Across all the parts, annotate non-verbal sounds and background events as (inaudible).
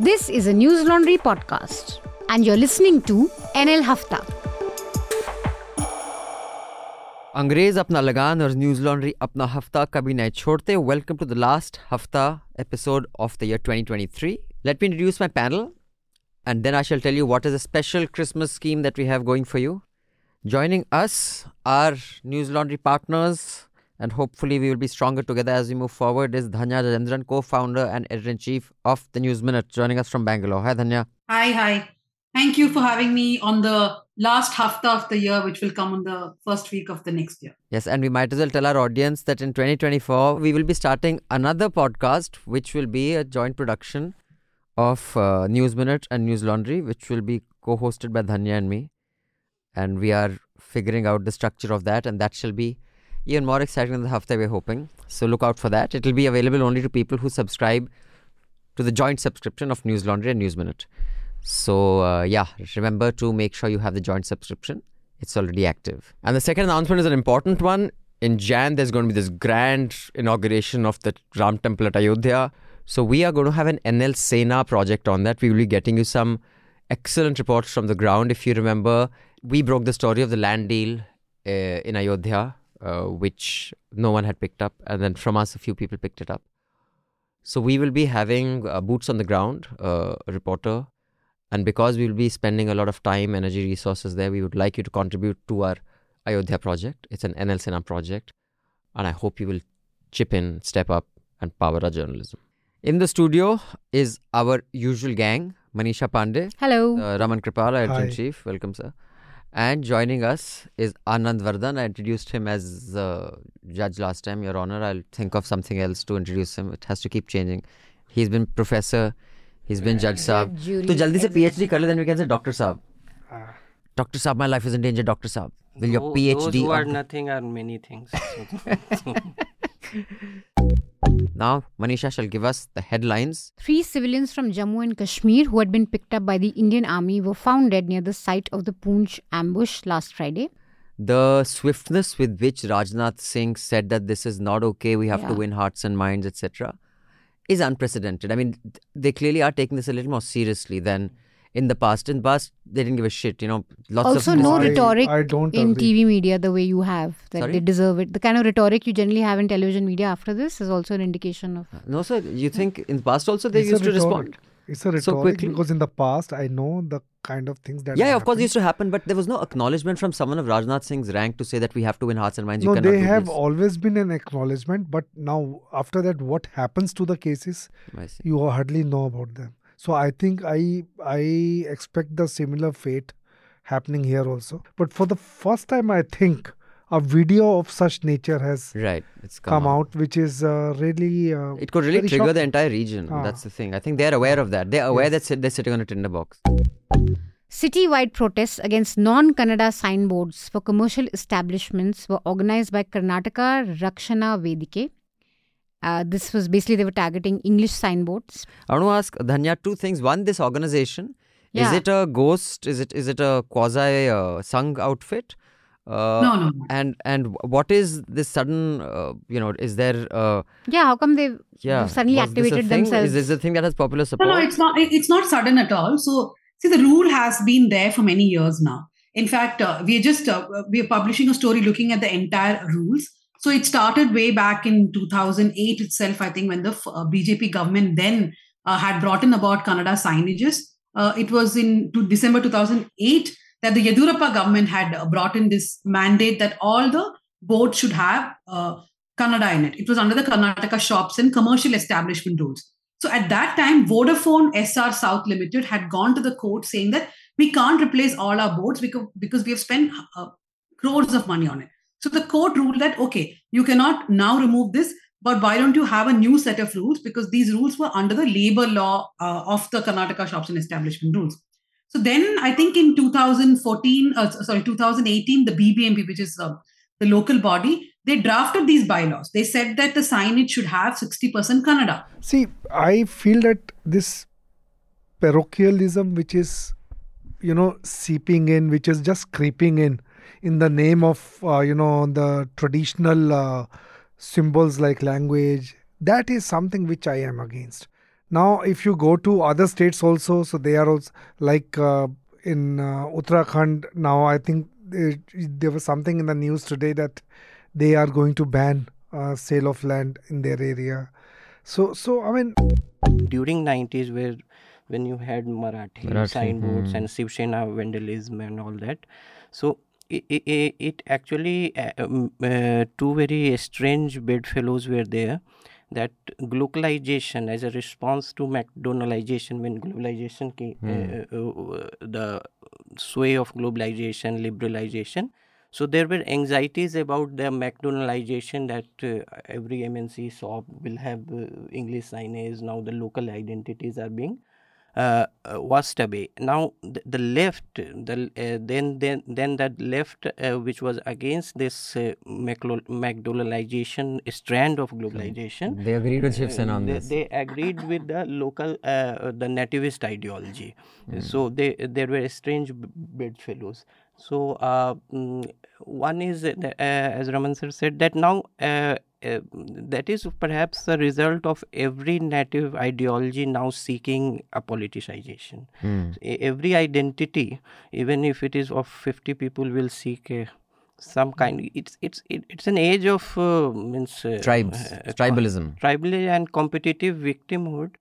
This is a Newslaundry podcast, and you're listening to NL Hafta. अंग्रेज अपना लगान और न्यूज लॉन्ड्री अपना हफ्ता कभी नहीं छोड़ते वेलकम टू द लास्ट हफ्ता episode of the year 2023 let me introduce my panel and then I shall tell you what is a special Christmas scheme that we have going for you joining us our Newslaundry partners and hopefully we will be stronger together as we move forward is dhanya rajendran co-founder and editor-in-chief of the news minute joining us from bangalore hi dhanya Hi, hi. Thank you for having me on the last hafta of the year, which will come on the first week of the next year. Yes, and we might as well tell our audience that in 2024 we will be starting another podcast, which will be a joint production of uh, News Minute and Newslaundry, which will be co-hosted by Dhanya and me. And we are figuring out the structure of that, and that shall be even more exciting than the hafta we're hoping. So look out for that. It will be available only to people who subscribe to the joint subscription of Newslaundry and News Minute. So uh, yeah, remember to make sure you have the joint subscription. It's already active. And the second announcement is an important one. In Jan, there's going to be this grand inauguration of the Ram Temple at Ayodhya. So we are going to have an NL Sena project on that. We will be getting you some excellent reports from the ground. If you remember, we broke the story of the land deal uh, in Ayodhya, uh, which no one had picked up, and then from us, a few people picked it up. So we will be having uh, boots on the ground, uh, a reporter, and because we will be spending a lot of time, energy, resources there, we would like you to contribute to our Ayodhya project. It's an NL Sena project, and I hope you will chip in, step up, and power our journalism. In the studio is our usual gang, Manisha Pande, Hello. uh, Raman Kirpal, our editor in chief. Welcome, sir. And joining us is Anand Vardhan. I introduced him as uh, judge last time, Your Honor. I'll think of something else to introduce him. It has to keep changing. He's been professor, he's been judge साहब. jury, तो जल्दी से PhD कर ले, then we can say Doctor साहब. Ah. Doctor साहब, my life is in danger. Doctor साहब. Will your Tho- PhD? Those who are of- nothing are many things. (laughs) (laughs) Now, Manisha shall give us the headlines. Three civilians from Jammu and Kashmir who had been picked up by the Indian Army were found dead near the site of the Poonch ambush last Friday. The swiftness with which Rajnath Singh said that this is not okay, we have to win hearts and minds, etc., is unprecedented. I mean, they clearly are taking this a little more seriously than in the past. In the past, they didn't give a shit, you know. Lots also, of no rhetoric I don't in agree. TV media the way you have, that Sorry? they deserve it. The kind of rhetoric you generally have in television media after this is also an indication of. Uh, no, sir. You think in the past also they It's a used to rhetoric. respond? It's a So rhetoric quickly. because in the past I know the kind of things that. Yeah, have of course, it used to happen, but there was no acknowledgement from someone of Rajnath Singh's rank to say that we have to win hearts and minds. No, you cannot they do have this. always been an acknowledgement, but now after that, what happens to the cases, I see. you hardly know about them. So I think I I expect the similar fate happening here also. But for the first time, I think a video of such nature has Right, it's come, out, which is uh, really. Uh, It could really very trigger the entire region. Ah. That's the thing. I think they're aware of that. They're aware Yes. that sit- they're sitting on a tinderbox. City-wide protests against non-Kannada signboards for commercial establishments were organized by Karnataka Rakshana Vedike. Uh, this was basically they were targeting English signboards. I want to ask Dhanya two things. One, this organization is it a ghost? Is it is it a quasi uh, Sangh outfit? Uh, no, no, no. And and what is this sudden? Uh, you know, is there? Uh, Yeah, how come they yeah, suddenly was activated themselves? Is this a thing that has popular support? no, no, it's not. It's not sudden at all. So, see, the rule has been there for many years now. In fact, uh, we are just uh, we are publishing a story looking at the entire rules. So it started way back in 2008 itself. I think when the uh, BJP government then uh, had brought in about Kannada signages. Uh, it was in to December 2008 that the Yediyurappa government had uh, brought in this mandate that all the boards should have uh, Kannada in it. It was under the Karnataka shops and commercial establishment rules. So at that time, Vodafone Essar South Limited had gone to the court saying that we can't replace all our boards because, because we have spent uh, crores of money on it. So the court ruled that, okay, you cannot now remove this, but why don't you have a new set of rules? Because these rules were under the labor law uh, of the Karnataka shops and establishment rules. So then I think in 2014, uh, sorry, 2018, the BBMP, which is uh, the local body, they drafted these bylaws. They said that the signage should have 60% Kannada. See, I feel that this parochialism, which is, you know, seeping in, which is just creeping in, in the name of, uh, you know, the traditional uh, symbols like language, that is something which I am against. now if you go to other states also so they are also like uh, in uh, uttarakhand now i think there, there was something in the news today that they are going to ban uh, sale of land in their area so so i mean during 90s where when you had marathi, Marathi, signboards hmm. and Shiv Sena vandalism and all that so it, it, it actually uh, um, uh, two very strange bedfellows were there that globalization as a response to McDonaldization when globalization came uh, uh, the sway of globalization liberalization so there were anxieties about the McDonaldization that uh, every MNC shop will have uh, English signage. Now the local identities are being uh, uh, washed away. Now the, the left, the uh, then then then that left uh, which was against this uh, McDonaldization strand of globalization. They agreed with Shiv Sena on they, this. they agreed with the local uh, the nativist ideology so they there were strange bedfellows so uh, mm, one is uh, uh, as raman sir said that now uh, uh, that is perhaps the result of every native ideology now seeking a politicization. E- every identity even if it is of 50 people will seek a, some kind it's it's it's an age of uh, means uh, Tribes, uh, tribalism. tribal and competitive victimhood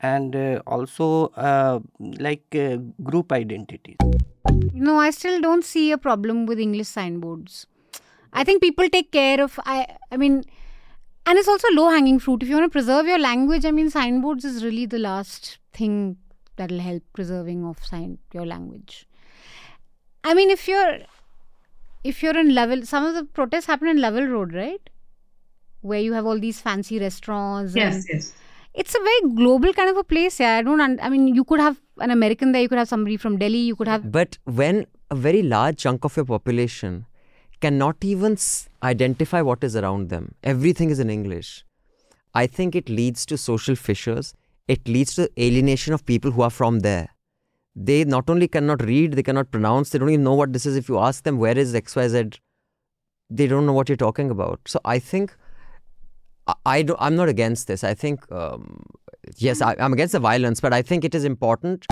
and uh, also uh, like uh, group identities No, I still don't see a problem with English signboards. I think people take care of. I. I mean, and it's also low hanging fruit. If you want to preserve your language, I mean, signboards is really the last thing that'll help preserving of sign your language. I mean, if you're if you're in Lavelle, some of the protests happen in Lavelle Road, right? Where you have all these fancy restaurants. Yes, and yes. it's a very global kind of a place. Yeah, I don't. Un- I mean, you could have an American there. You could have somebody from Delhi. You could have But when a very large chunk of your population cannot even identify what is around them, everything is in English, I think it leads to social fissures. It leads to alienation of people who are from there. They not only cannot read, they cannot pronounce, they don't even know what this is. If you ask them where is XYZ, they don't know what you're talking about. So I think I, do, I'm not against this. I think, um, yes, I, I'm against the violence, but I think it is important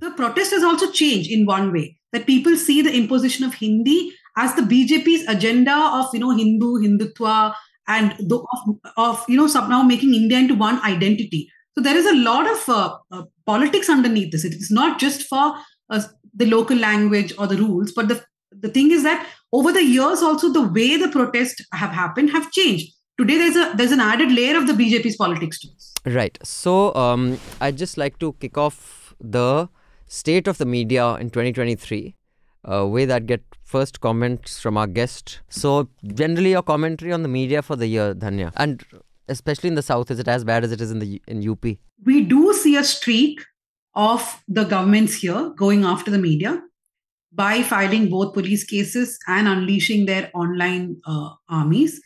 The protest has also changed in one way that people see the imposition of Hindi as the BJP's agenda of you know Hindu Hindutva and the, of, of you know somehow making India into one identity. So there is a lot of uh, uh, politics underneath this. It's not just for uh, the local language or the rules, but the the thing is that over the years also the way the protests have happened have changed. Today there's a there's an added layer of the BJP's politics too. Right. So um, I'd just like to kick off the state of the media in 2023. Uh, way that get first comments from our guest. So generally, your commentary on the media for the year, Dhanya, and especially in the south, is it as bad as it is in the in UP? we do see a streak of the governments here going after the media by filing both police cases and unleashing their online uh, armies.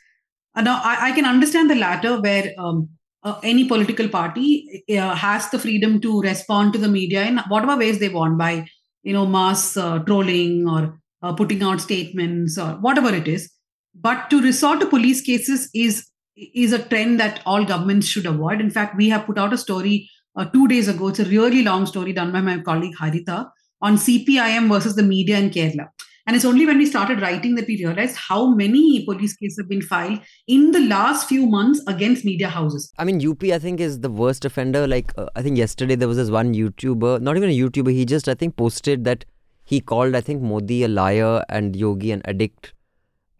And now I, I can understand the latter, where um, uh, any political party uh, has the freedom to respond to the media in whatever ways they want by, you know, mass uh, trolling or uh, putting out statements or whatever it is. But to resort to police cases is is a trend that all governments should avoid. In fact, we have put out a story uh, two days ago. It's a really long story done by my colleague haritha on CPIM versus the media in Kerala. And it's only when we started writing that we realized how many police cases have been filed in the last few months against media houses. I mean, UP, I think, is the worst offender. Like, uh, I think yesterday there was this one YouTuber, not even a YouTuber, he just, I think, posted that he called, I think, Modi a liar and Yogi an addict,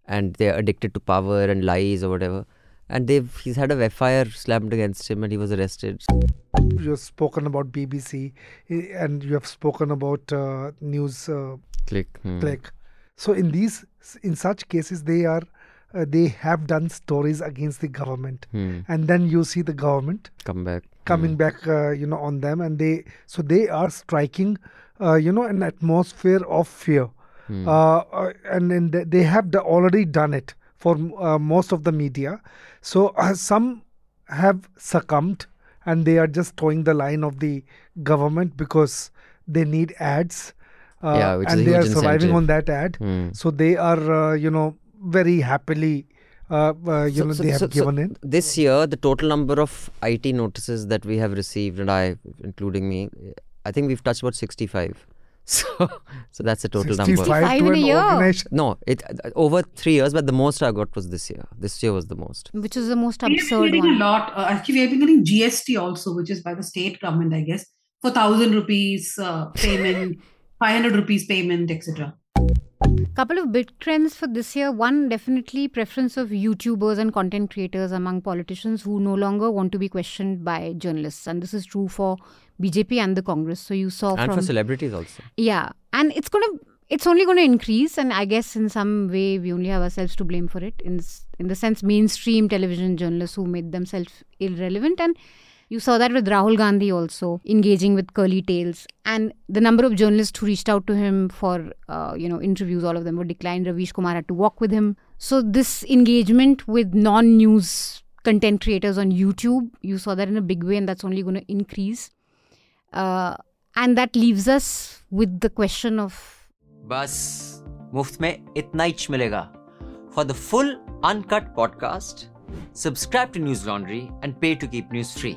and they're addicted to power and lies or whatever. And they've he's had a FIR slammed against him, and he was arrested. you have spoken about BBC eh, and you have spoken about uh, news uh, Click. hmm. click. So in these, in such cases, they are, uh, they have done stories against the government, Hmm. and then you see the government Come back. coming back, uh, you know, on them, and they, so they are striking, uh, you know, an atmosphere of fear, Hmm. uh, uh, and and they- have d- already done it for uh, most of the media. So uh, some have succumbed, and they are just toeing the line of the government because they need ads. Uh, Yeah, which is and they are surviving incentive. on that ad. Hmm. So they are, uh, you know, very happily uh, uh, you So- know so- they have so- so given in. This year, the total number of IT notices that we have received, and I, including me, I think we've touched about 65. (laughs) So, so that's the total number. 65 65 in a year. organization. No, it uh, over three years, but the most I got was this year. This year was the most. Which is the most absurd We have been absurd getting a one. lot. Uh, actually, we have been getting GST also, which is by the state government, I guess, for thousand rupees uh, payment, (laughs) five hundred rupees payment, etc. Couple of big trends for this year. One, definitely preference of YouTubers and content creators among politicians who no longer want to be questioned by journalists. And this is true for BJP and the Congress. So you saw And from for celebrities also. Yeah, and it's gonna it's only going to increase, and I guess in some way we only have ourselves to blame for it. In in the sense, mainstream television journalists who made themselves irrelevant, and you saw that with Rahul Gandhi also engaging with Curly Tales, and the number of journalists who reached out to him for uh, you know interviews, all of them were declined. Ravish Kumar had to walk with him. So this engagement with non-news content creators on YouTube, you saw that in a big way, and that's only going to increase. Uh, and that leaves us with the question of. Bas, muft में itna he milega. For the full uncut podcast, subscribe to Newslaundry and pay to keep news free.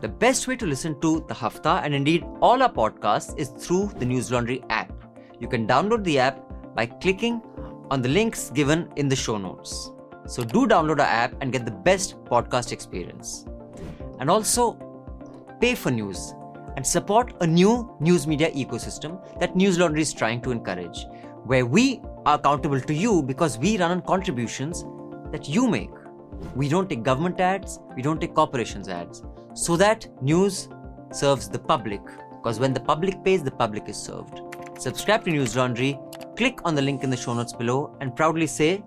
The best way to listen to the Hafta and indeed all our podcasts is through the Newslaundry app. You can download the app by clicking on the links given in the show notes. So do download our app and get the best podcast experience. And also pay for news and support a new news media ecosystem that Newslaundry is trying to encourage, where we are accountable to you because we run on contributions that you make. We don't take government ads, we don't take corporations ads, so that news serves the public. Because when the public pays, the public is served. Subscribe to Newslaundry, click on the link in the show notes below, and proudly say,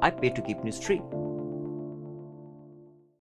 I pay to keep news free.